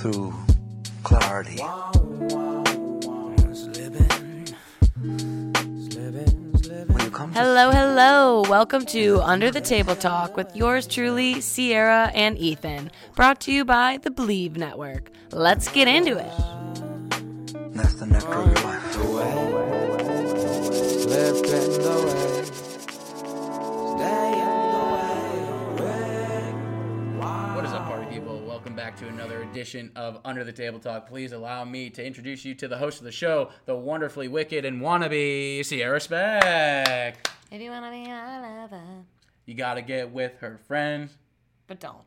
through clarity. When you come to Hello, hello. Welcome to Under the Table Talk with yours truly, Sierra and Ethan. Brought to you by the Believe Network. Let's get into it. that's the nectar of your life. What to another edition of Under the Table Talk. Please allow me to introduce you to the host of the show, the wonderfully wicked and wannabe Sierra Speck. If you want to be a lover, You gotta get with her friends. but don't.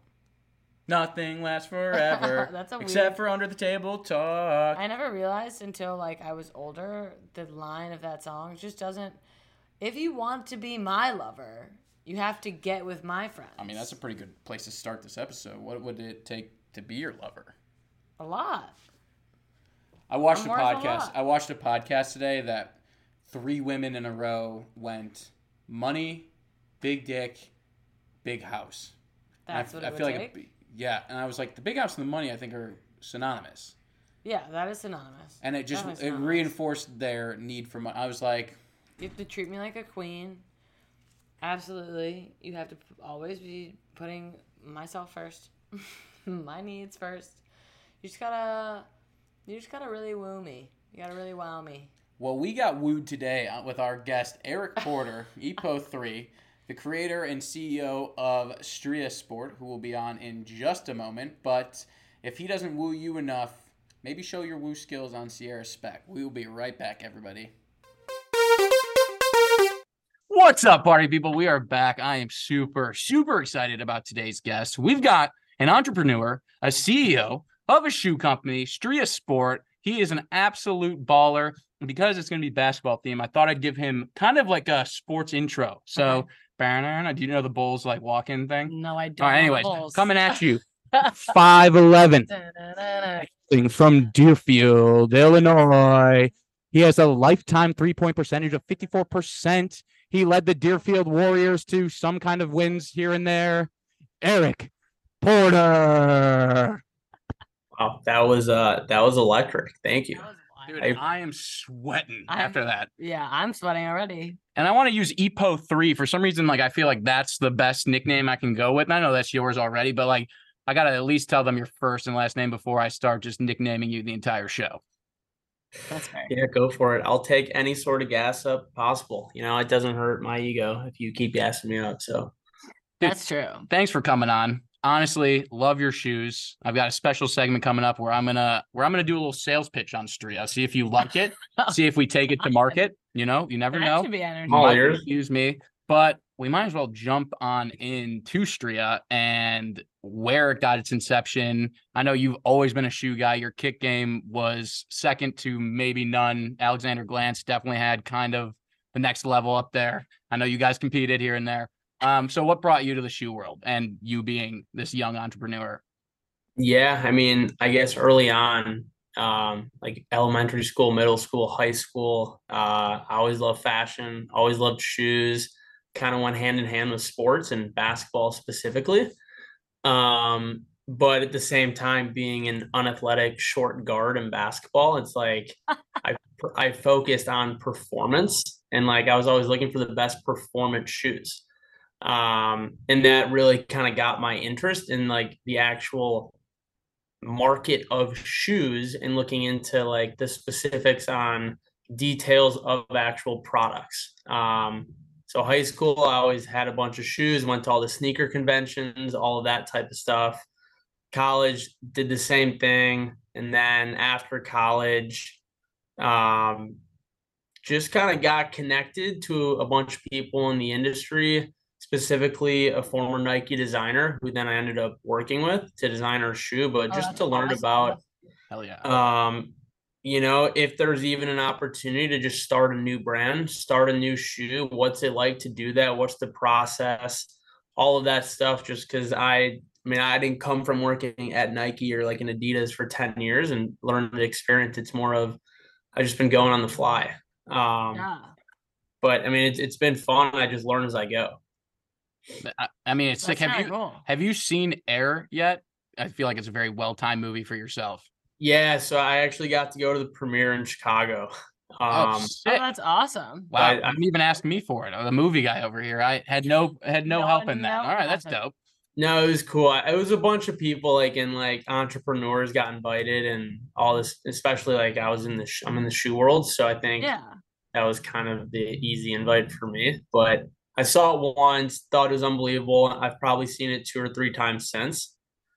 Nothing lasts forever. That's a except weird- for Under the Table Talk. I never realized until like I was older the line of that song just doesn't. If you want to be my lover, you have to get with my friends. I mean, that's a pretty good place to start this episode. What would it take to be your lover? a lot. I watched a a podcast. lot. I watched a podcast today that three women in a row went money, big dick, big house. That's I, what I feel like, it, yeah, and I was like, the big house and the money, I think, are synonymous, yeah, that is synonymous. and it just it reinforced their need for money. I was like, You have to treat me like a queen. Absolutely. You have to always be putting myself first, my needs first. You just gotta, you just gotta really woo me. You gotta really wow me. well, we got wooed today uh, with our guest Eric Porter, EPO3, the creator and CEO of Stria Sport, who will be on in just a moment. But if he doesn't woo you enough, maybe show your woo skills on Sierra Spec. We will be right back, everybody. What's up, party people? We are back. I am super, super excited about today's guest. We've got an entrepreneur, a CEO of a shoe company, Stria Sport. He is an absolute baller. And because it's going to be basketball theme, I thought I'd give him kind of like a sports intro. So, Baron, do you know the Bulls like walk in thing? No, I don't. All right, anyways, Bulls. coming at you. 5'11 Da-da-da-da. from Deerfield, Illinois. He has a lifetime three point percentage of 54%. He led the Deerfield Warriors to some kind of wins here and there. Eric Porter. Wow, that was uh that was electric. Thank you. That was wild. Dude, I am sweating I'm- after that. Yeah, I'm sweating already. And I want to use EPO three for some reason. Like I feel like that's the best nickname I can go with. And I know that's yours already, but like I gotta at least tell them your first and last name before I start just nicknaming you the entire show. That's fair. Yeah, go for it. I'll take any sort of gas up possible. You know, it doesn't hurt my ego if you keep gassing me up. So That's true. Thanks for coming on. Honestly, love your shoes. I've got a special segment coming up where I'm gonna where I'm gonna do a little sales pitch on Stria. See if you like it. see if we take it to market. You know, you never That know. should be energy. All might. Excuse me, but we might as well jump on into Stria and where it got its inception. I know you've always been a shoe guy. Your kick game was second to maybe none. Alexander Glance definitely had kind of the next level up there. I know you guys competed here and there. Um, so what brought you to the shoe world and you being this young entrepreneur? yeah, I mean, I guess early on, um, like elementary school, middle school, high school, uh, I always loved fashion, always loved shoes, kind of went hand in hand with sports and basketball specifically. Um, but at the same time, being an unathletic short guard in basketball, it's like I I focused on performance and like I was always looking for the best performance shoes. Um, and that really kind of got my interest in like the actual market of shoes and looking into like the specifics on details of actual products. Um, so high school, I always had a bunch of shoes, went to all the sneaker conventions, all of that type of stuff. College did the same thing, and then after college, um, just kind of got connected to a bunch of people in the industry, specifically a former Nike designer who then I ended up working with to design our shoe, but Oh, just that's to learn awesome. about Hell yeah. um you know if there's even an opportunity to just start a new brand start a new shoe what's it like to do that what's the process all of that stuff just because i i mean i didn't come from working at nike or like an adidas for 10 years and learn the experience it's more of i've just been going on the fly um Yeah. but i mean it's, it's been fun i just learn as i go I, I mean, it's That's sick. Have you cool. have you seen Air yet? I feel like it's a very well timed movie for yourself. Yeah, so I actually got to go to the premiere in Chicago. Oh, Um, Oh, sick. that's awesome. Wow, I- you didn't even ask me for it. I'm the movie guy over here. I had no had no, No, help in that. no, All right, that's nothing. dope. no, it was cool. It was a bunch of people, like and like entrepreneurs got invited, and all this. Especially like I was in the sh- I'm in the shoe world, so I think Yeah. that was kind of the easy invite for me. But I saw it once, thought it was unbelievable. I've probably seen it two or three times since.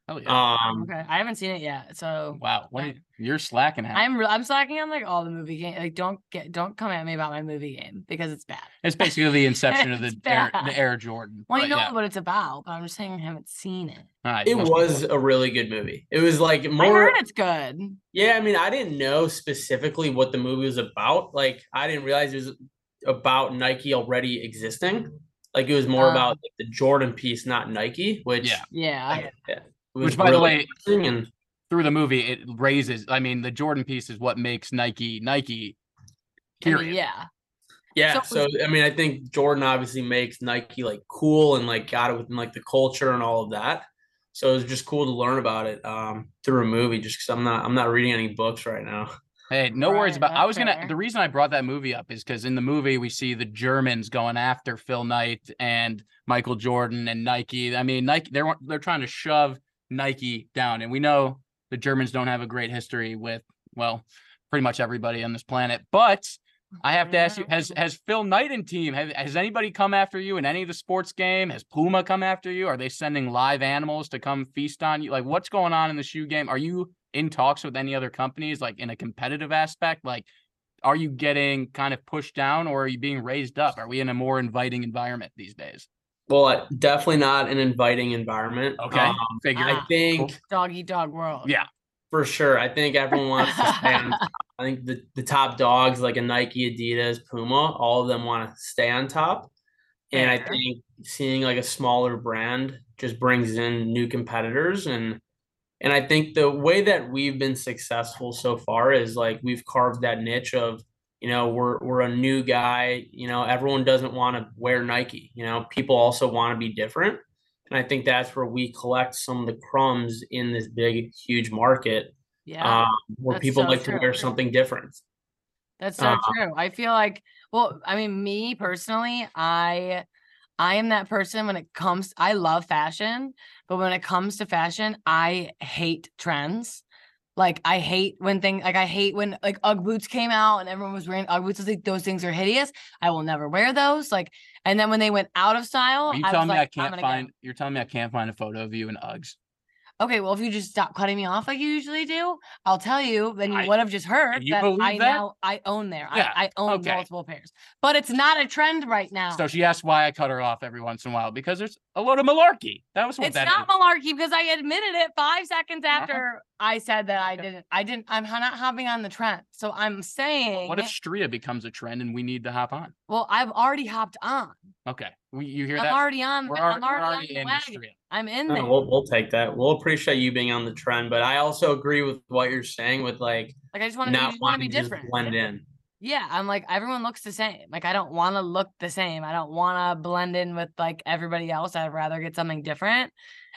Oh yeah. Um, Okay. I haven't seen it yet, so wow, what are you- you're slacking. Hat. I'm I'm slacking on like all the movie game. Like, don't get don't come at me about my movie game because it's bad. It's basically the inception of the It's Air, the Air Jordan. Well, but you know yeah. what it's about, but I'm just saying I haven't seen it. All right, it you must be was a really good movie. It was like I more. heard it's good. Yeah, I mean, I didn't know specifically what the movie was about. Like, I didn't realize it was about Nike already existing. Like, it was more Oh. about like, the Jordan piece, not Nike. Which, Yeah. Yeah. yeah, Which, by the way, and through the movie, it raises. I mean, the Jordan piece is what makes Nike Nike. I mean, Period. yeah. yeah. So- So, I mean, I think Jordan obviously makes Nike like cool and like got it within like the culture and all of that. So it was just cool to learn about it um, through a movie. Just because I'm not, I'm not reading any books right now. Hey, no worries Right, about. I was gonna. fair. The reason I brought that movie up is because in the movie we see the Germans going after Phil Knight and Michael Jordan and Nike. I mean, Nike. They're they're trying to shove Nike down, and we know the Germans don't have a great history with well, pretty much everybody on this planet. But I have to ask you: Has has Phil Knight and team have, has anybody come after you in any of the sports game? Has Puma come after you? Are they sending live animals to come feast on you? Like, what's going on in the shoe game? Are you in talks with any other companies, like in a competitive aspect? Like, are you getting kind of pushed down, or are you being raised up? Are we in a more inviting environment these days? Well, uh, definitely not an inviting environment. Okay, Um, figure. I think Dog eat dog world. Yeah, For sure. I think everyone wants to stay on top. I think the, the top dogs like a Nike, Adidas, Puma, all of them want to stay on top. And I think seeing like a smaller brand just brings in new competitors and and I think the way that we've been successful so far is like we've carved that niche of you know we're we're a new guy, you know, everyone doesn't want to wear Nike, you know, people also want to be different. And I think that's where we collect some of the crumbs in this big, huge market Yeah. um, where people so like to wear something different. That's so Uh, true. I feel like, well, I mean, me personally, I I am that person when it comes I love fashion, but when it comes to fashion, I hate trends. Like I hate when things like I hate when like UGG boots came out and everyone was wearing UGG boots. I was like, those things are hideous. I will never wear those. Like, and then when they went out of style, are you I was telling me like, I can't find? You're telling me I can't find a photo of you in Uggs? Okay, well, if you just stop cutting me off like you usually do, I'll tell you. Then you I- would have just heard you that I that? now I own there. Yeah, I, I own okay. multiple pairs, but it's not a trend right now. So she asked why I cut her off every once in a while because there's a load of malarkey. That was what it's that not is. malarkey because I admitted it five seconds Uh-huh. after I said that I didn't. I didn't. I'm not hopping on the trend. So I'm saying, What if Stria becomes a trend and we need to hop on? well, I've already hopped on. Okay, we, you hear I'm that? already on. We're, I'm already, already, on the wagon. Stria. I'm in No, there. we'll, we'll take that. We'll appreciate you being on the trend, but I also agree with what you're saying with like like I just want to. not want to be different. blend in. Yeah, I'm like everyone looks the same. Like I don't want to look the same. I don't want to blend in with like everybody else. I'd rather get something different.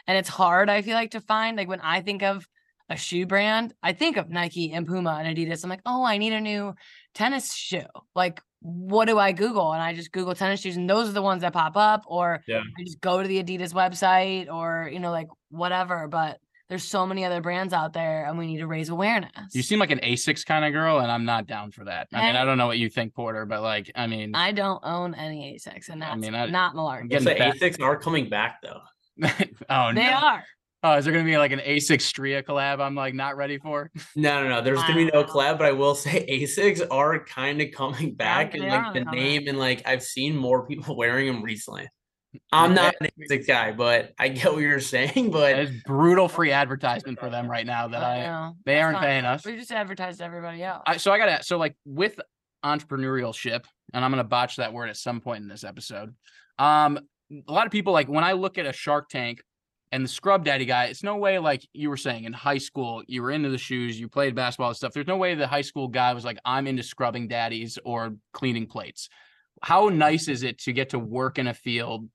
And it's hard I feel like to find like when I think of a shoe brand, I think of Nike and Puma and Adidas. I'm like, "Oh, I need a new tennis shoe." Like what do I Google? And I just Google tennis shoes and those are the ones that pop up or Yeah. I just go to the Adidas website or, you know, like whatever, but there's so many other brands out there and we need to raise awareness. You seem like an Asics kind of girl, and I'm not down for that. I mean, I don't know what you think, Porter, but like, I mean, I don't own any Asics, and I that's mean, I- not I malarkey. guess Getting the back- Asics are coming back though. oh They no. are. Oh, is there gonna be like an Asics Stria collab? I'm like not ready for. No, no, no. There's gonna be no Wow. collab, but I will say Asics are kind of coming back, and like the coming. name, and like I've seen more people wearing them recently. I'm not an Asics guy, but I get what you're saying. But It's brutal free advertisement for them right now that I. know. they That's aren't fine. paying us. We just advertised to everybody else. I so I gotta so like with entrepreneurship, and I'm gonna botch that word at some point in this episode. Um, a lot of people like when I look at a Shark Tank and the Scrub Daddy guy, it's no way like you were saying in high school, you were into the shoes, you played basketball and stuff. There's no way the high school guy was like, I'm into scrubbing daddies or cleaning plates. How nice is it to get to work in a field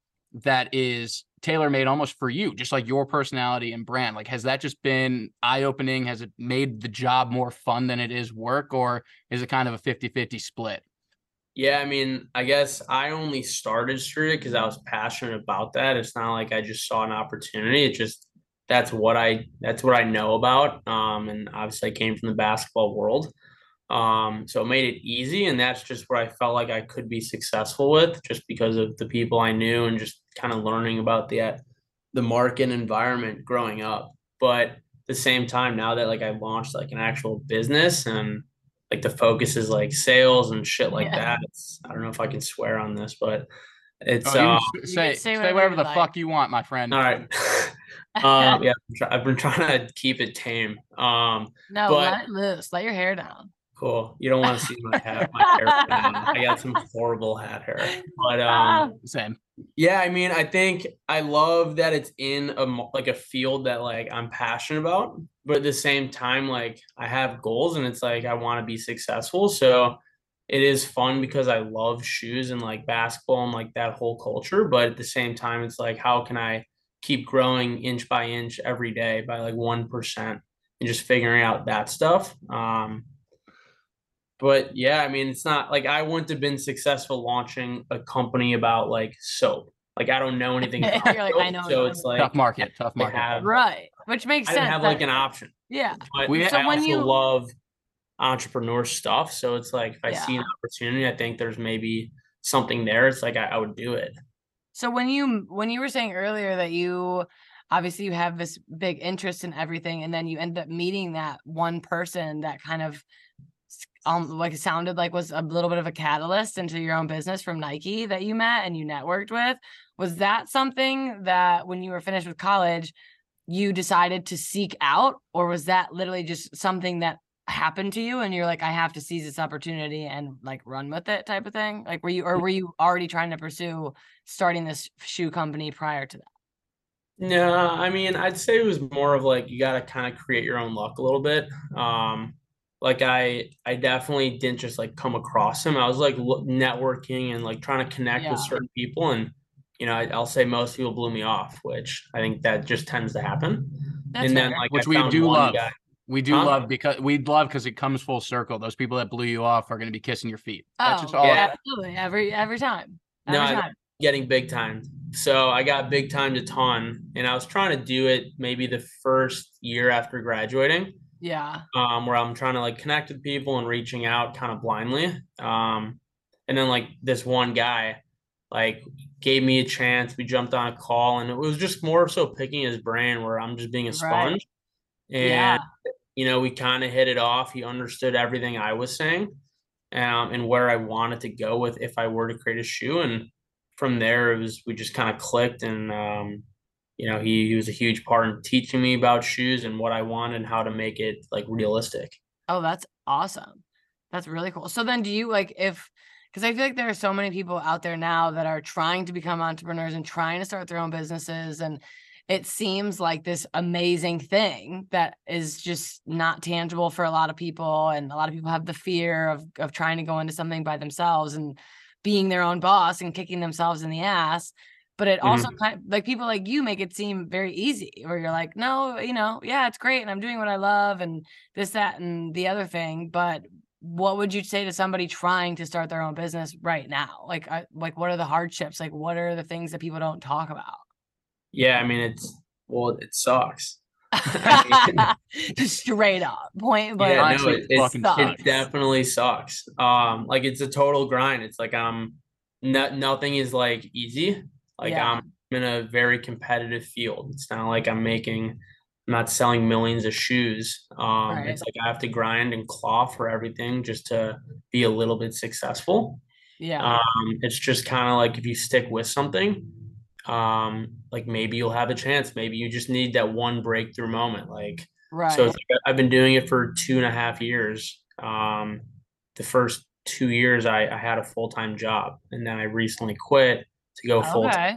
that is tailor made almost for you, just like your personality and brand. Like, has that just been eye opening? Has it made the job more fun than it is work, or is it kind of a 50 50 split? Yeah, I mean, I guess I only started Stria because I was passionate about that. It's not like I just saw an opportunity. It just that's what I that's what I know about. Um, and obviously I came from the basketball world. Um, so it made it easy, and that's just where I felt like I could be successful with, just because of the people I knew and just kind of learning about the the market environment growing up. But at the same time, now that like I launched like an actual business and like the focus is like sales and shit like Yeah. that. It's I don't know if I can swear on this, but it's Oh, uh, can say, can say say whatever whatever the like. fuck you want, my friend. all right. um, yeah, I'm try- I've been trying to keep it tame. Um, no, but- let it loose. Let your hair down. cool. You don't want to see my hat, my hair. I got some horrible hat hair, but Ah. um, Same. yeah. I mean, I think I love that it's in a like a field that like I'm passionate about, but at the same time, like I have goals, and it's like I want to be successful. So it is fun because I love shoes and like basketball and like that whole culture. But at the same time, it's like how can I keep growing inch by inch every day by like one percent and just figuring out that stuff. Um, but yeah, I mean, it's not like I wouldn't have been successful launching a company about like soap. Like I don't know anything about You're like, I soap, know so it's like tough market. Tough market. have, Right. Which makes sense. I sense. didn't have like an option. yeah. But We- I So when also you- love entrepreneur stuff. So it's like if I see an opportunity, I think there's maybe something there. It's like I, I would do it. So when you when you were saying earlier that you obviously you have this big interest in everything and then you end up meeting that one person that kind of um like sounded like was a little bit of a catalyst into your own business from Nike that you met and you networked with was that something that when you were finished with college you decided to seek out or was that literally just something that happened to you and you're like I have to seize this opportunity and like run with it type of thing like were you or were you already trying to pursue starting this shoe company prior to that No, I mean, I'd say it was more of like you got to kind of create your own luck a little bit. Um, like I, I definitely didn't just like come across him. I was like networking and like trying to connect with certain people, and you know, I, I'll say most people blew me off, which I think that just tends to happen. That's and then like Which I we do love. guy- We do Huh? love because we love because it comes full circle. Those people that blew you off are going to be kissing your feet. That's oh just all. Yeah. absolutely every every time No, every I- time getting big time. So I got big time to ton, and I was trying to do it maybe the first year after graduating. yeah um, where I'm trying to like connect with people and reaching out kind of blindly. Um, and then like this one guy, like gave me a chance. We jumped on a call, and it was just more so picking his brain, where I'm just being a Right. sponge. And yeah you know, we kind of hit it off. He understood everything I was saying, um, and where I wanted to go with if I were to create a shoe. And from there, it was we just kind of clicked, and um, you know, he, he was a huge part in teaching me about shoes and what I wanted and how to make it like realistic. oh that's awesome that's really cool so then do you like if because i feel like there are so many people out there now that are trying to become entrepreneurs and trying to start their own businesses and it seems like this amazing thing that is just not tangible for a lot of people and a lot of people have the fear of of trying to go into something by themselves and being their own boss and kicking themselves in the ass but it also mm-hmm. kind like people like you make it seem very easy where you're like no you know yeah it's great and i'm doing what i love and this that and the other thing but what would you say to somebody trying to start their own business right now like I, like what are the hardships like what are the things that people don't talk about Yeah, I mean it's well, it sucks. I just straight up point but yeah, no, it, it, sucks. it definitely sucks. Um, like it's a total grind. It's like um, no, nothing is like easy. Like Yeah. I'm in a very competitive field. It's not like I'm making, I'm not selling millions of shoes. Um, Right. it's like I have to grind and claw for everything just to be a little bit successful. yeah Um, it's just kind of like if you stick with something, um, like maybe you'll have a chance. Maybe you just need that one breakthrough moment. Like right so it's like I've been doing it for two and a half years. Um, the first two years I, I had a full time job, and then I recently quit to go full time. okay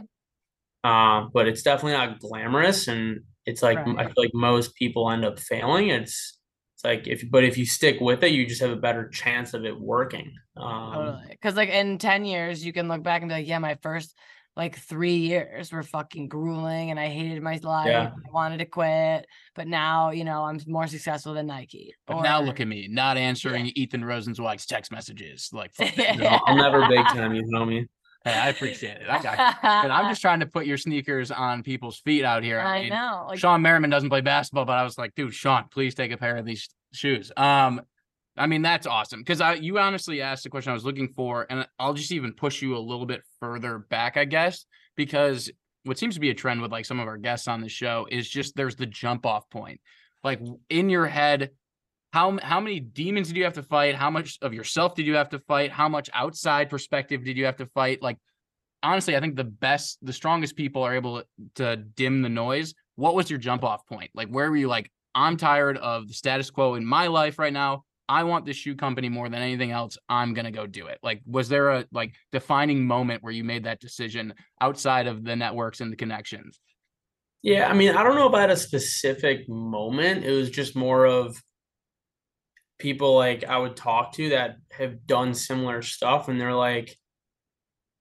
Um, but it's definitely not glamorous, and it's like I feel like most people end up failing. It's it's like if but if you stick with it, you just have a better chance of it working. Um, Totally. Because like in 10 years, you can look back and be like, yeah, my first like three years were fucking grueling and I hated my life. Yeah. I wanted to quit. But now, you know, I'm more successful than Nike. But now look at me, not answering Ethan Rosenzweig's text messages. Like, fuck that. Yeah. No, I'll never big time you, homie. Hey, I appreciate it. I got I'm just trying to put your sneakers on people's feet out here. I mean, know. Like Shawne Merriman doesn't play basketball, but I was like, dude, Sean, please take a pair of these shoes. Um, I mean, that's awesome because I you honestly asked the question I was looking for, and I'll just even push you a little bit further back, I guess, because what seems to be a trend with like some of our guests on the show is just there's the jump off point. Like in your head, how how many demons did you have to fight? How much of yourself did you have to fight? How much outside perspective did you have to fight? Like honestly, I think the best, the strongest people are able to dim the noise. What was your jump off point? Like, where were you like, I'm tired of the status quo in my life right now. I want this shoe company more than anything else. I'm to go do it. Like, was there a like defining moment where you made that decision outside of the networks and the connections? Yeah, I mean, I don't know about a specific moment. It was just more of people like I would talk to that have done similar stuff, and they're like,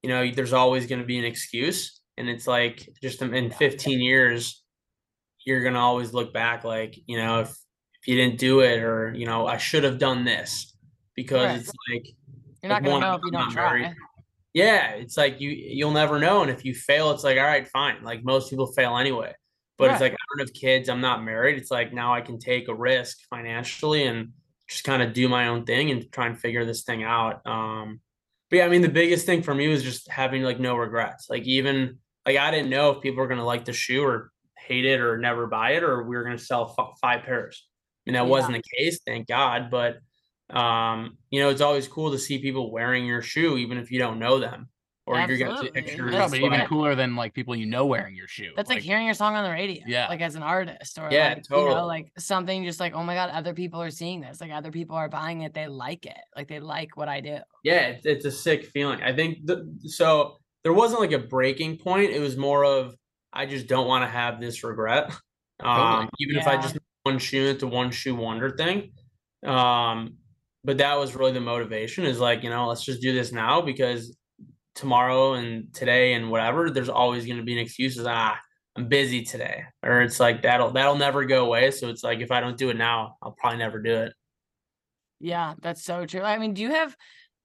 you know, there's always going to be an excuse, and it's like just in- in 15 years, you're going to always look back like, you know, if if you didn't do it, or you know, I should have done this, because Right. it's like you're not like, gonna know if you don't try. married. yeah, it's like you you'll never know, and if you fail, it's like all right, fine. Like most people fail anyway, but it's like I don't have kids, I'm not married. It's like now I can take a risk financially and just kind of do my own thing and try and figure this thing out. Um, but yeah, I mean, the biggest thing for me was just having like no regrets. Like even like I didn't know if people were gonna like the shoe or hate it or never buy it or we were gonna sell f- five pairs. I mean, that Yeah. wasn't the case, thank God. But um, you know, it's always cool to see people wearing your shoe, even if you don't know them, or you're gonna see Absolutely. pictures. Probably even but- cooler than like people you know wearing your shoe. That's like, hearing your song on the radio. Yeah. Like as an artist or Yeah, like, you totally. know, like something just like, oh my God, other people are seeing this. Like other people are buying it. They like it. Like they like what I do. yeah, it's, it's a sick feeling. I think the, so. There wasn't like a breaking point. It was more of I just don't want to have this regret. Um, even if I just one shoe into one shoe wonder thing. Um, but that was really the motivation. Is like you know let's just do this now because tomorrow and today and whatever there's always going to be an excuse. Is ah I'm busy today, or it's like that'll that'll never go away. So it's like if I don't do it now, I'll probably never do it. Yeah, that's so true. I mean, do you have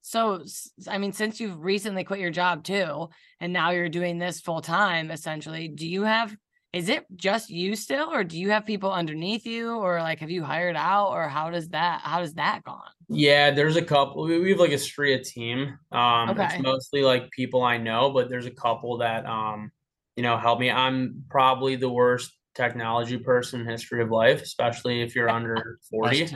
so I mean, since you've recently quit your job too, and now you're doing this full time essentially, do you have is it just you still or do you have people underneath you or like have you hired out or how does that how does that gone? Yeah, there's a couple. We, we have like a Stria team. Um, Okay. it's mostly like people I know, but there's a couple that um, you know, help me. I'm probably the worst technology person in history of life, especially if you're under Us 40.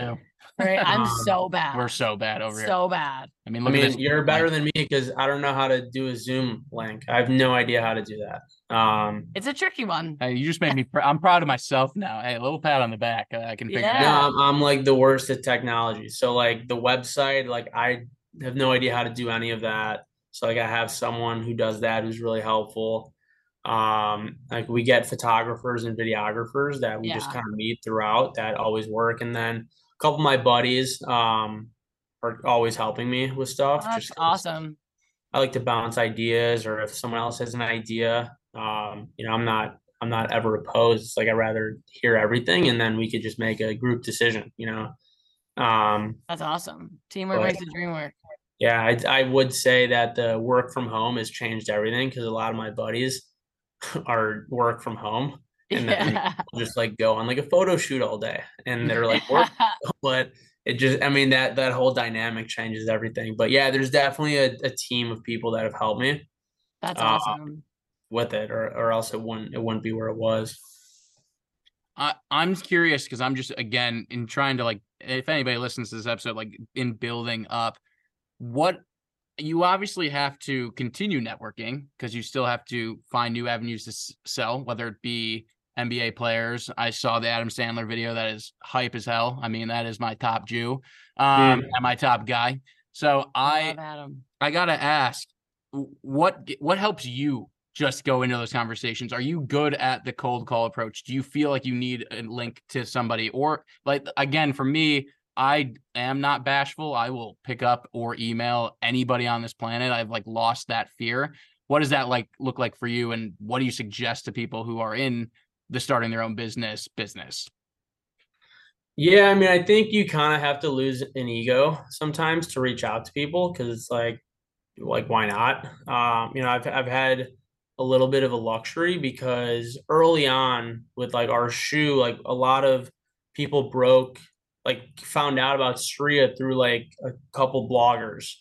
Too. Right? I'm Um, so bad. We're so bad over here. so bad. I mean, I look at mean, this. you're like, better than me because I don't know how to do a Zoom link. I have no idea how to do that. Um, It's a tricky one. Hey, you just made me. Pr- I'm proud of myself now. Hey, a little pat on the back. uh, I can figure Yeah. no. I'm, I'm like the worst at technology. So like the website, like I have no idea how to do any of that. So like I have someone who does that who's really helpful. Um, like we get photographers and videographers that we just kind of meet throughout that always work. And then a couple of my buddies um are always helping me with stuff. That's just awesome. I like to bounce ideas or if someone else has an idea, um, you know, I'm not I'm not ever opposed. It's like I rather hear everything and then we could just make a group decision, you know. Um, That's awesome. Teamwork But- makes the dream work. yeah, I I would say that the work from home has changed everything because a lot of my buddies are work from home and then Yeah. just like go on like a photo shoot all day and they're like work but it just i mean that that whole dynamic changes everything but yeah there's definitely a, a team of people that have helped me That's uh, awesome. with it or, or else it wouldn't it wouldn't be where it was I, I'm curious because I'm just again in trying to like if anybody listens to this episode like in building up what you obviously have to continue networking because you still have to find new avenues to s- sell whether it be NBA players. I saw the Adam Sandler video that is hype as hell. I mean that is my top Jew um and my top guy. So I love Adam. I gotta ask, what what helps you just go into those conversations? Are you good at the cold call approach? Do you feel like you need a link to somebody, or like again for me, I am not bashful. I will pick up or email anybody on this planet. I've like lost that fear. what does that like look like for you and what do you suggest to people who are in the starting their own business business Yeah, I mean, I think you kind of have to lose an ego sometimes to reach out to people because it's like, like why not? Um, you know, I've I've had a little bit of a luxury because early on with like our shoe, like a lot of people broke, like found out about Stria through like a couple bloggers.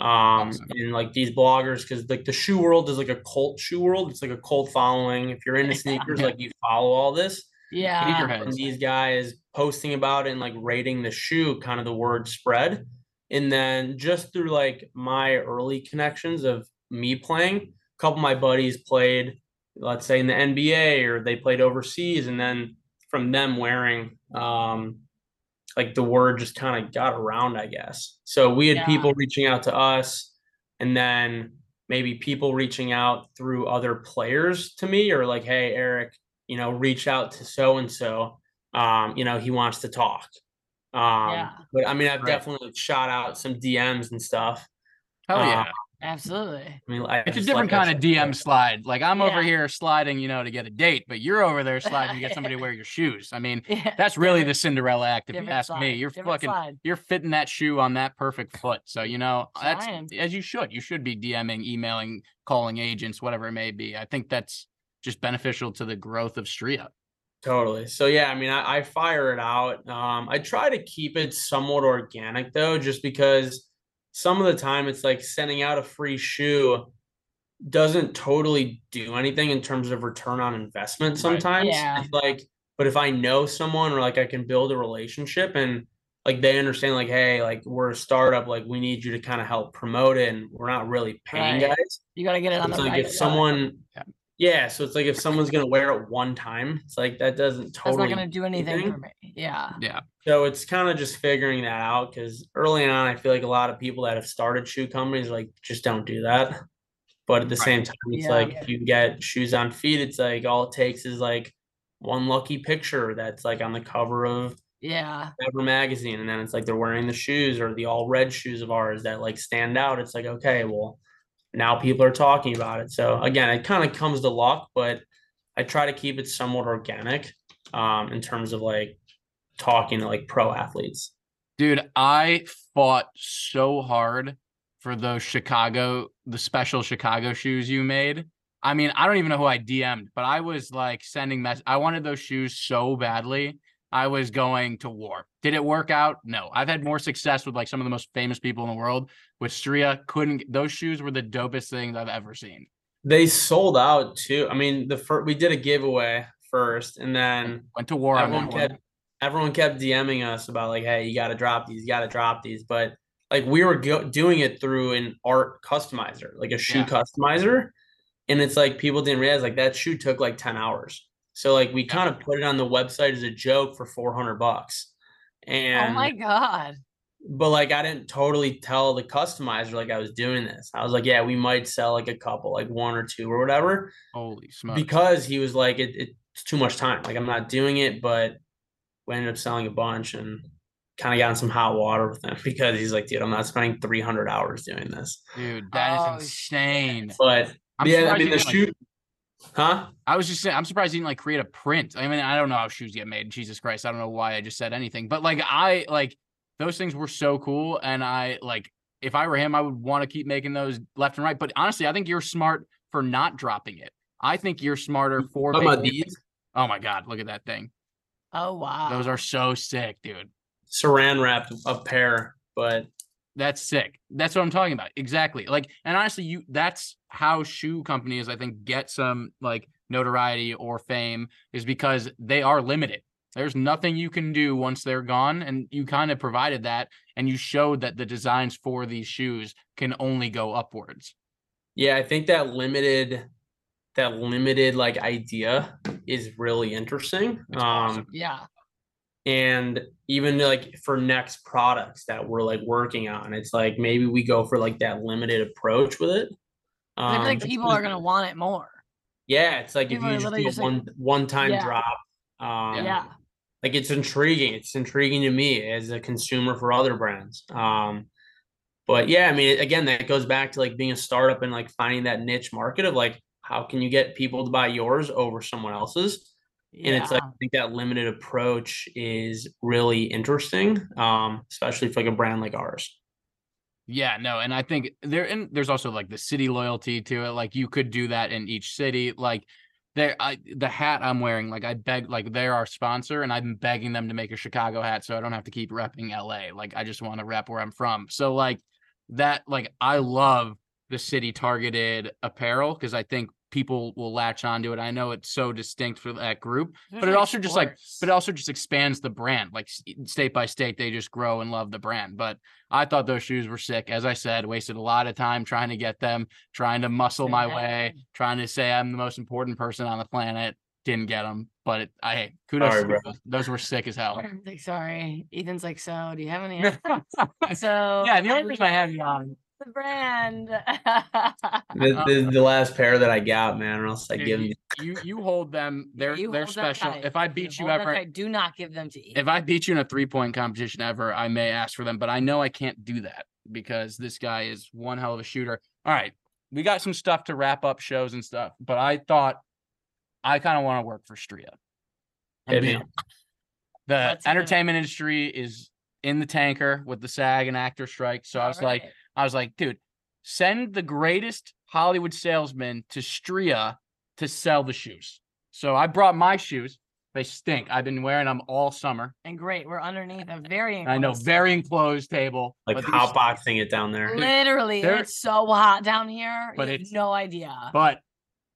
Um, Awesome. and like these bloggers, because like the shoe world is like a cult shoe world. It's like a cult following. If you're into sneakers, like you follow all this Yeah. And these guys posting about it and like rating the shoe, kind of the word spread. And then just through like my early connections of me playing, a couple of my buddies played, let's say in the NBA or they played overseas, and then from them wearing um like the word just kind of got around, I guess. So we had Yeah. people reaching out to us and then maybe people reaching out through other players to me or like, hey, Eric, you know, reach out to so and so. Um, you know, he wants to talk. Um, Yeah. but I mean, I've Right. definitely shot out some DMs and stuff. oh Uh, yeah Absolutely. I mean, I it's a different kind of shit. dm slide like i'm over here sliding you know to get a date but you're over there sliding to get somebody to wear your shoes i mean Yeah. that's really the cinderella act if you ask slide, me you're different fucking slide. you're fitting that shoe on that perfect foot. So you know that's as you should. You should be DMing, emailing, calling agents, whatever it may be. I think that's just beneficial to the growth of Stria. Totally. So yeah, I mean, I, I fire it out. Um, I try to keep it somewhat organic though, just because some of the time it's like sending out a free shoe doesn't totally do anything in terms of return on investment sometimes. Yeah. Like, but if I know someone or like I can build a relationship and like they understand like, hey, like we're a startup, like we need you to kind of help promote it and we're not really paying Right. guys. You got to get it on It's the like right if side. someone Yeah. Yeah, so it's like if someone's gonna wear it one time, it's like that doesn't totally. That's totally not going to do anything anything. for me. Yeah. Yeah. so it's kind of just figuring that out because early on, I feel like a lot of people that have started shoe companies like just don't do that. But at the Right. same time, it's Yeah. like if you get shoes on feet, it's like all it takes is like one lucky picture that's like on the cover of Yeah. Ever magazine, and then it's like they're wearing the shoes or the all red shoes of ours that like stand out. It's like okay, well, now people are talking about it. So again, it kind of comes to luck, but I try to keep it somewhat organic um, in terms of like talking to like pro athletes. Dude, I fought so hard for those Chicago, the special Chicago shoes you made. I mean, I don't even know who I DM'd, but I was like sending mess. I wanted those shoes so badly. I was going to war. Did it work out? No. I've had more success with like some of the most famous people in the world. With Stria, couldn't those shoes were the dopest things I've ever seen. They sold out too. I mean, the first we did a giveaway first, and then Went to war on everyone that one. kept everyone kept DMing us about like, hey, you got to drop these, you got to drop these. But like we were go- doing it through an art customizer, like a shoe Yeah. customizer, and it's like people didn't realize like that shoe took like ten hours. So like we kind of put it on the website as a joke for four hundred bucks, oh and oh my God. but like I didn't totally tell the customizer like I was doing this. I was like, yeah, we might sell like a couple, like one or two or whatever Holy smokes. because he was like it, it's too much time like i'm not doing it but we ended up selling a bunch and kind of got in some hot water with him because he's like dude i'm not spending 300 hours doing this Dude, that is Oh, insane. but I'm yeah i mean the didn't, like, shoot huh I was just saying, I'm surprised he didn't like create a print. I mean, I don't know how shoes get made. Jesus Christ, I don't know why I just said anything, but like I like those things were so cool, and I like if I were him, I would want to keep making those left and right. But honestly, I think you're smart for not dropping it. I think you're smarter for about these Oh my god, look at that thing. Oh, wow. Those are so sick, dude. saran wrapped a pair but That's sick. That's what I'm talking about. Exactly. Like, and honestly, you that's how shoe companies I think get some like notoriety or fame is because they are limited. There's nothing you can do once they're gone, and you kind of provided that, and you showed that the designs for these shoes can only go upwards. yeah i think that limited that limited like idea is really interesting It's um awesome. yeah. and even like for next products that we're like working on it's like maybe we go for like that limited approach with it I feel Um, like people are going to want it more. yeah it's like if you just do a just like- one one time Yeah. drop um Yeah. like it's intriguing it's intriguing to me as a consumer for other brands um but yeah, I mean, again, that goes back to like being a startup and like finding that niche market of like how can you get people to buy yours over someone else's? And it's like I think that limited approach is really interesting, um, especially for like a brand like ours. Yeah, no, and I think there and there's also like the city loyalty to it. Like you could do that in each city. Like there, I the hat I'm wearing, like I beg, like they're our sponsor, and I'm begging them to make a Chicago hat, so I don't have to keep repping LA. Like I just want to rep where I'm from. So like that, like I love the city targeted apparel because I think people will latch onto it. I know it's so distinct for that group, but it also just like, but it also just expands the brand. Like state by state, they just grow and love the brand. But I thought those shoes were sick. As I said, wasted a lot of time trying to get them, trying to muscle my way, trying to say I'm the most important person on the planet. Didn't get them, but it, I hey, kudos. Sorry, to those. those were sick as hell. I'm like, sorry. Ethan's like, so do you have any? so yeah, the only reason I have you on the brand. The, the, the last pair that I got, man, or else I Dude, give you, you. you you hold them. They're You they're special. If I beat you hold them ever, tight. do not give them to Ethan. if I beat you in a three point competition ever, I may ask for them, but I know I can't do that because this guy is one hell of a shooter. All right, we got some stuff to wrap up shows and stuff, but I thought I kind of want to work for Stria. I'm Hit me. being- The Let's hear entertainment industry is in the tanker with the SAG and actor strike. So I was like, Alright. I was like, dude, send the greatest Hollywood salesman to Stria to sell the shoes. So I brought my shoes. They stink. I've been wearing them all summer. and great, we're underneath a very I know, very enclosed table. Like but these- hotboxing it down there. Literally, They're- it's so hot down here. But you have it's- no idea. But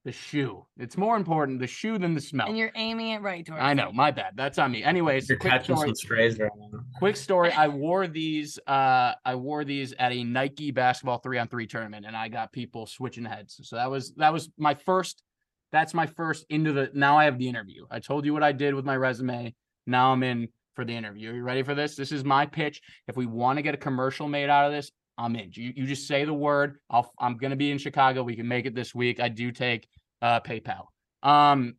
the shoe. It's more important the shoe than the smell. and you're aiming it right towards. I know, me. my bad. That's on me. Anyways, You're quick catching story. some strays right now. quick story i wore these uh i wore these at a nike basketball three on three tournament and i got people switching heads so that was that was my first that's my first into the now i have the interview i told you what i did with my resume now i'm in for the interview are you ready for this this is my pitch if we want to get a commercial made out of this i'm in you, you just say the word i'll i'm gonna be in chicago we can make it this week i do take uh paypal um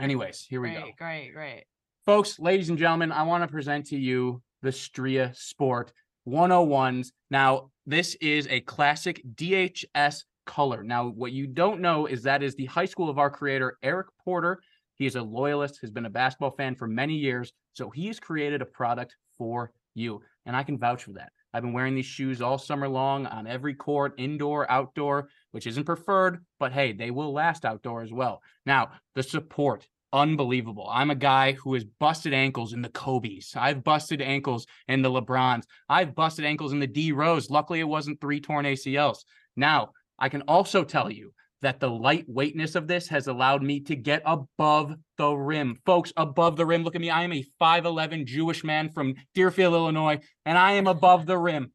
anyways here we great, go great, great. Great. Folks, ladies and gentlemen, I want to present to you the Stria Sport 101s. Now, this is a classic DHS color. Now, what you don't know is that is the high school of our creator, Eric Porter. He is a loyalist, has been a basketball fan for many years. So he has created a product for you. And I can vouch for that. I've been wearing these shoes all summer long on every court, indoor, outdoor, which isn't preferred, but hey, they will last outdoor as well. Now, the support, unbelievable. I'm a guy who has busted ankles in the Kobe's. I've busted ankles in the LeBrons. I've busted ankles in the D Rose. Luckily, it wasn't three torn ACLs. Now, I can also tell you that the lightweightness of this has allowed me to get above the rim. Folks, above the rim. Look at me. I am a 5'11 Jewish man from Deerfield, Illinois, and I am above the rim.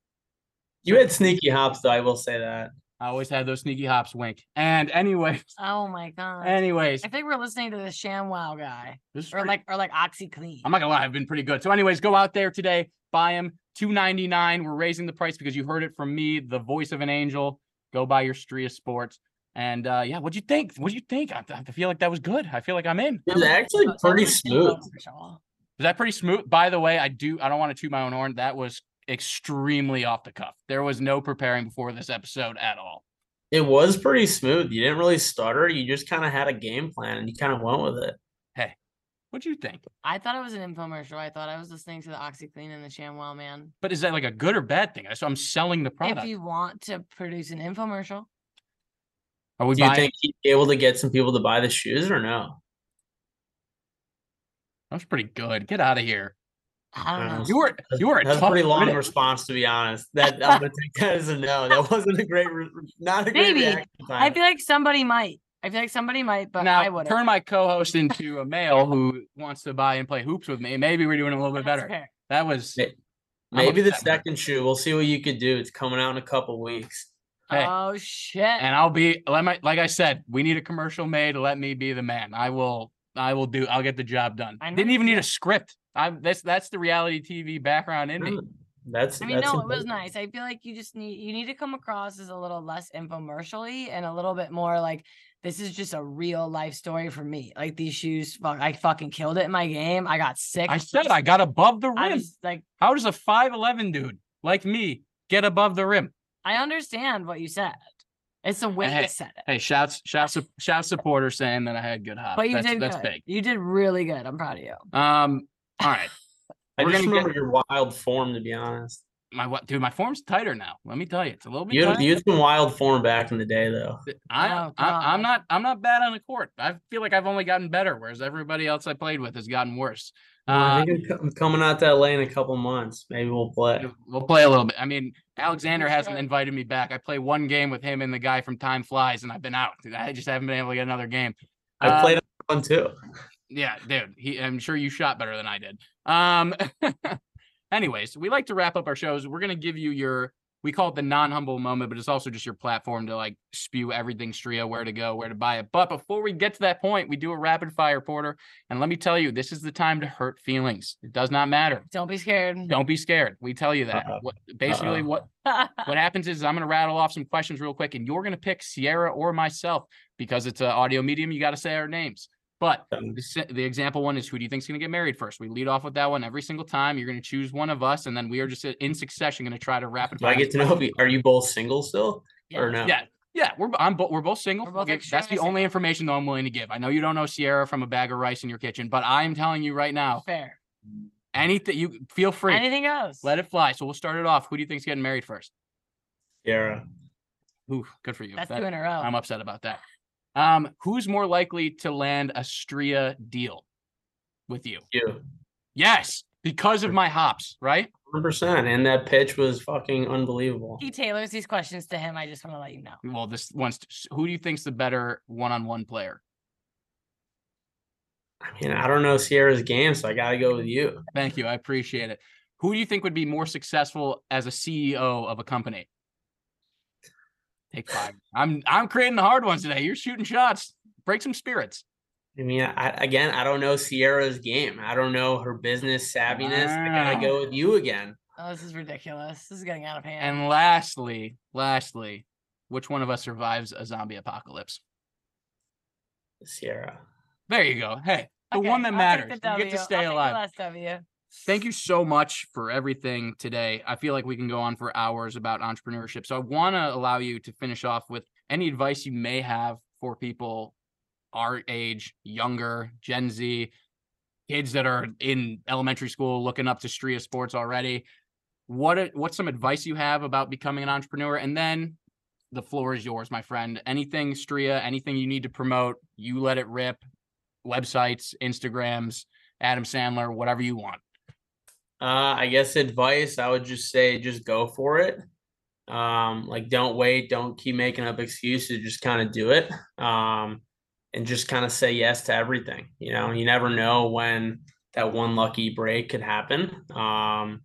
You had sneaky hops, though. I will say that. I always had those sneaky hops wink. And anyways, Oh my god. anyways, I think we're listening to the ShamWow guy, this or pretty- like, or like OxiClean. I'm not gonna lie, I've been pretty good. So, anyways, go out there today, buy them, two ninety nine. We're raising the price because you heard it from me, the voice of an angel. Go buy your Stria Sports. And uh yeah, what'd you think? What'd you think? I, I feel like that was good. I feel like I'm in. It was actually pretty smooth. infomercial. Is that pretty smooth? By the way, I do. I don't want to toot my own horn. That was extremely off the cuff. There was no preparing before this episode at all. It was pretty smooth. You didn't really stutter. You just kind of had a game plan and you kind of went with it. Hey, what'd you think? I thought it was an infomercial. I thought I was listening to the OxiClean and the ShamWow man. But is that like a good or bad thing? So I'm selling the product. If you want to produce an infomercial, Are we Do you think he'd be able to get some people to buy the shoes or no? That was pretty good. Get out of here. I don't know. You were you were a That's a tough pretty long critic. response, to be honest. That I'm gonna take that as a no. That wasn't a great, re- not a great Maybe. reaction I feel like somebody might. I feel like somebody might, but now I would. turn my co-host into a male who wants to buy and play hoops with me. Maybe we're doing a little bit better. That was May- I'm Maybe the second shoe. We'll see what you could do. It's coming out in a couple weeks. Hey. Oh shit! and I'll be let my like I said, we need a commercial made. Let me be the man. I will I will do I'll get the job done. I Didn't even need a script. I'm that's that's the reality TV background in me. Mm, That's I mean, that's no, it was nice. I feel like you just need you need to come across as a little less infomercially and a little bit more like this is just a real life story for me. Like these shoes, fuck, I fucking killed it in my game. I got sick. I said I got above the I rim. was like, How does a 5'11 dude like me get above the rim. I understand what you said. It's the way Hey, you said it. Hey, shouts, shouts, shouts supporters saying that I had good hops. but you that's, did that's good. big. You did really good. I'm proud of you. Um, all right. I We're just gonna get- remember your wild form, to be honest. My what dude, my form's tighter now. Let me tell you, it's a little bit You had, tighter. you had some wild form back in the day, though. I, Oh, I I'm not I'm not bad on the court. I feel like I've only gotten better, whereas everybody else I played with has gotten worse. Well, Uh, I think I'm I'm coming out to LA in a couple months. Maybe we'll play. we'll play a little bit. I mean, Alexander hasn't invited me back. I play one game with him and the guy from Time Flies, and I've been out. I just haven't been able to get another game. I Um, played one too. Yeah, dude. He, I'm sure you shot better than I did. Um, anyways, we like to wrap up our shows. We're gonna give you your. We call it the non-humble moment, but it's also just your platform to like spew everything Stria, where to go, where to buy it. But before we get to that point, we do a rapid fire, Porter. And let me tell you, this is the time to hurt feelings. It does not matter. Don't be scared. Don't be scared. We tell you that. Uh-oh. What, basically, Uh-oh. what what happens is I'm going to rattle off some questions real quick, and you're going to pick Sierra or myself because it's an audio medium. You got to say our names. But the, the example one is who do you think's going to get married first? We lead off with that one every single time. You're going to choose one of us, and then we are just in succession going to try to rapid Do I get to know? If you, are you both single still, or no? Yeah, yeah, we're I'm bo- we're both single. We're both Okay, That's the only information though I'm willing to give. I know you don't know Sierra from a bag of rice in your kitchen, but I'm telling you right now, Fair. anything you feel free, Anything else? let it fly. So we'll start it off. Who do you think's getting married first? Sierra. Ooh, good for you. That's That- two in a row. I'm upset about that. Um, who's more likely to land a Stria deal with you? You. Yes, because of my hops, right? 100%. And that pitch was fucking unbelievable. he tailors these questions to him. I just want to let you know. Well, this one's who do you think's the better one-on-one player? I mean, I don't know Sierra's game, so I got to go with you. Thank you, I appreciate it. Who do you think would be more successful as a CEO of a company? Take five. I'm I'm creating the hard ones today. You're shooting shots. Break some spirits. I mean, I, again, I don't know Sierra's game. I don't know her business savviness. I gotta go with you again. Oh, this is ridiculous. This is getting out of hand. And lastly, lastly, which one of us survives a zombie apocalypse? Sierra. There you go. Hey, the Okay, one that matters. the You get W. to I'll stay take the alive. last W. Thank you so much for everything today. I feel like we can go on for hours about entrepreneurship. So I want to allow you to finish off with any advice you may have for people our age, younger, Gen Z, kids that are in elementary school looking up to Stria Sports already. What what's some advice you have about becoming an entrepreneur? And then the floor is yours, my friend. Anything Stria, anything you need to promote, you let it rip. Websites, Instagrams, Adam Sandler, whatever you want. Uh, I guess advice, I would just say just go for it. Um, like don't wait, don't keep making up excuses, just kind of do it. Um, and just kind of say yes to everything. You know, you never know when that one lucky break could happen. Um,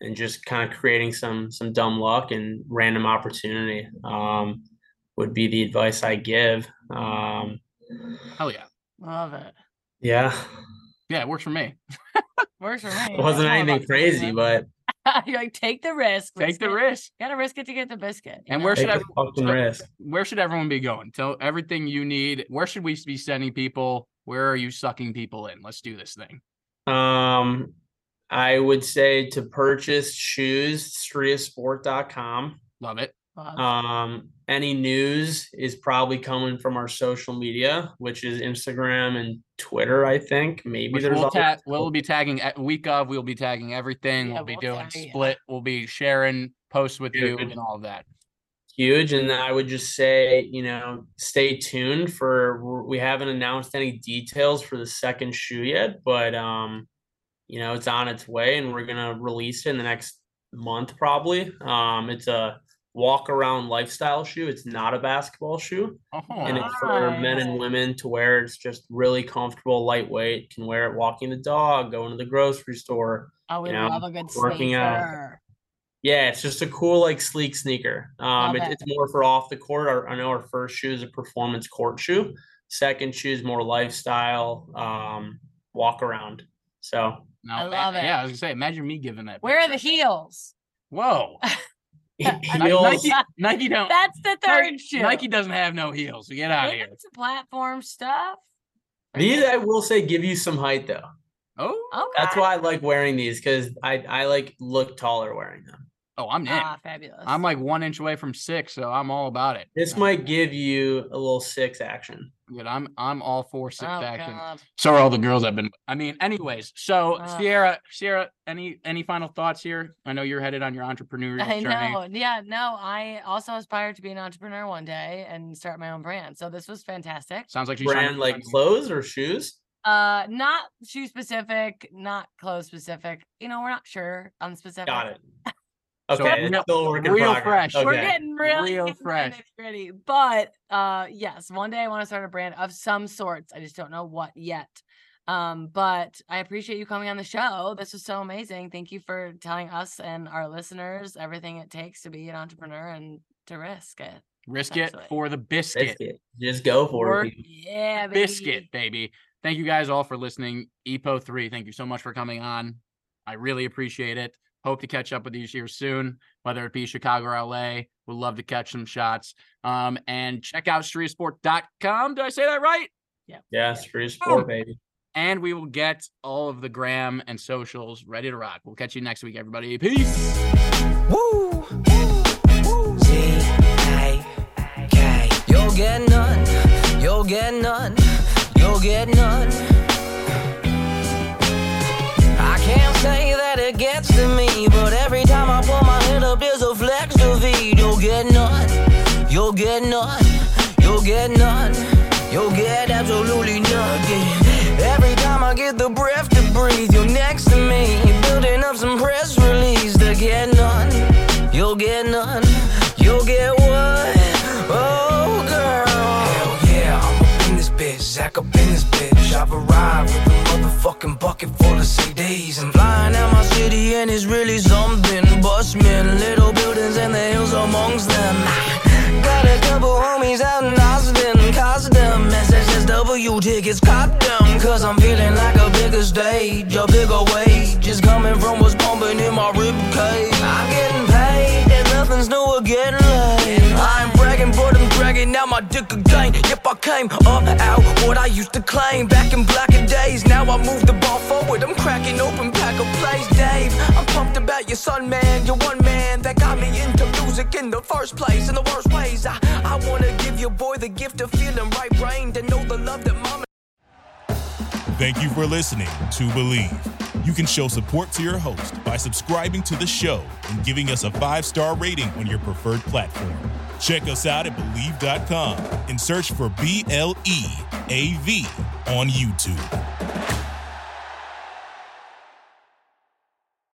and just kind of creating some some dumb luck and random opportunity um, would be the advice I give. Um, Hell yeah. Love it. yeah, Yeah, it works for me. Works for me. it wasn't anything crazy, but You're like, take the risk. Take the it. risk. Gotta risk it to get the biscuit. And know? where take should the I fucking risk. where should everyone be going? Tell everything you need. Where should we be sending people? Where are you sucking people in? Let's do this thing. Um, I would say to purchase shoes, striasport.com. Love it. Love. Um, any news is probably coming from our social media, which is Instagram and Twitter, I think. Maybe Which there's we'll, other- ta- we'll be tagging at week of. We'll be tagging everything. Yeah, we'll be we'll doing tag you. split. We'll be sharing posts with you and all of that. huge. And I would just say, you know, stay tuned for we haven't announced any details for the second shoe yet, but um, you know, it's on its way and we're gonna release it in the next month probably. Um, it's a walk around lifestyle shoe. It's not a basketball shoe. Oh, and it's for men and women to wear. It's just really comfortable, lightweight. Can wear it walking the dog, going to the grocery store. I would you know, love a good working out. sneaker. Yeah, it's just a cool, like sleek sneaker. Um, it, it. it's more for off the court. Our, I know our first shoe is a performance court shoe. Second shoe is more lifestyle, um, walk around. So now, I love it. Yeah, I was gonna say, imagine me giving that. Where are the heels? Whoa. Ni- heels. Nike, Nike don't. That's the third Nike, shoe. Nike doesn't have no heels. So get out of here. It's platform stuff. These I will say give you some height though. Oh, Okay. That's why I like wearing these because I I like look taller wearing them. Oh, I'm in. Ah, fabulous. I'm like one inch away from six, so I'm all about it. This might give you a little six action. Good. I'm I'm all for oh, six action. God. So are all the girls I've been. I mean, anyways. So Uh. Sierra, Sierra, any any final thoughts here? I know you're headed on your entrepreneurial I journey. know. Yeah, no, I also aspire to be an entrepreneur one day and start my own brand. So this was fantastic. Sounds like you Brand like clothes or shoes? Uh, not shoe specific, not clothes specific. You know, we're not sure on specific. Got it. So Okay, real- it's still a work in real progress. fresh. We're getting really Real fresh. ready. But uh, yes, one day I want to start a brand of some sorts. I just don't know what yet. Um, but I appreciate you coming on the show. This was so amazing. Thank you for telling us and our listeners everything it takes to be an entrepreneur and to risk it. risk it for the biscuit. Biscuit. Just go for Work- it. yeah, baby. biscuit, baby. Thank you guys all for listening. EPO three, thank you so much for coming on. I really appreciate it. Hope to catch up with you here soon, whether it be Chicago or LA. Would love to catch some shots. Um, and check out striasport.com. Did I say that right? Yeah, Stria Sport, baby. And we will get all of the gram and socials ready to rock. We'll catch you next week, everybody. Peace. Woo! Z-A-K. You'll get none. You'll get none. You'll get none. Get none. You'll get absolutely nothing. Every time I get the breath to breathe, you're next to me, building up some press release to get none. You'll get none. You'll get what? Oh, girl. Hell yeah, I'm up in this bitch. Zach up in this bitch. I've arrived with a motherfucking bucket full of CDs. I'm flying out my city and it's really something. Busman, little buildings and the hills amongst them. SSSW tickets, cop them. Cause I'm feeling like a bigger stage, a bigger weight. Just coming from what's pumping in my rib cage. I'm getting paid, and nothing's new or getting laid. I ain't bragging, but I'm dragging out my dick again. Yep, I came up out what I used to claim back in blacker days. Now I move the ball forward, I'm cracking open pack of plays, Dave. I'm pumped about your son, man. You're one man that got me into music in the first place. In the worst ways, I, your boy the gift of feeling right brain to know the love that mama. Thank you for listening to Bleav. You can show support to your host by subscribing to the show and giving us a five star rating on your preferred platform. Check us out at Bleav.com and search for B L E A V on YouTube.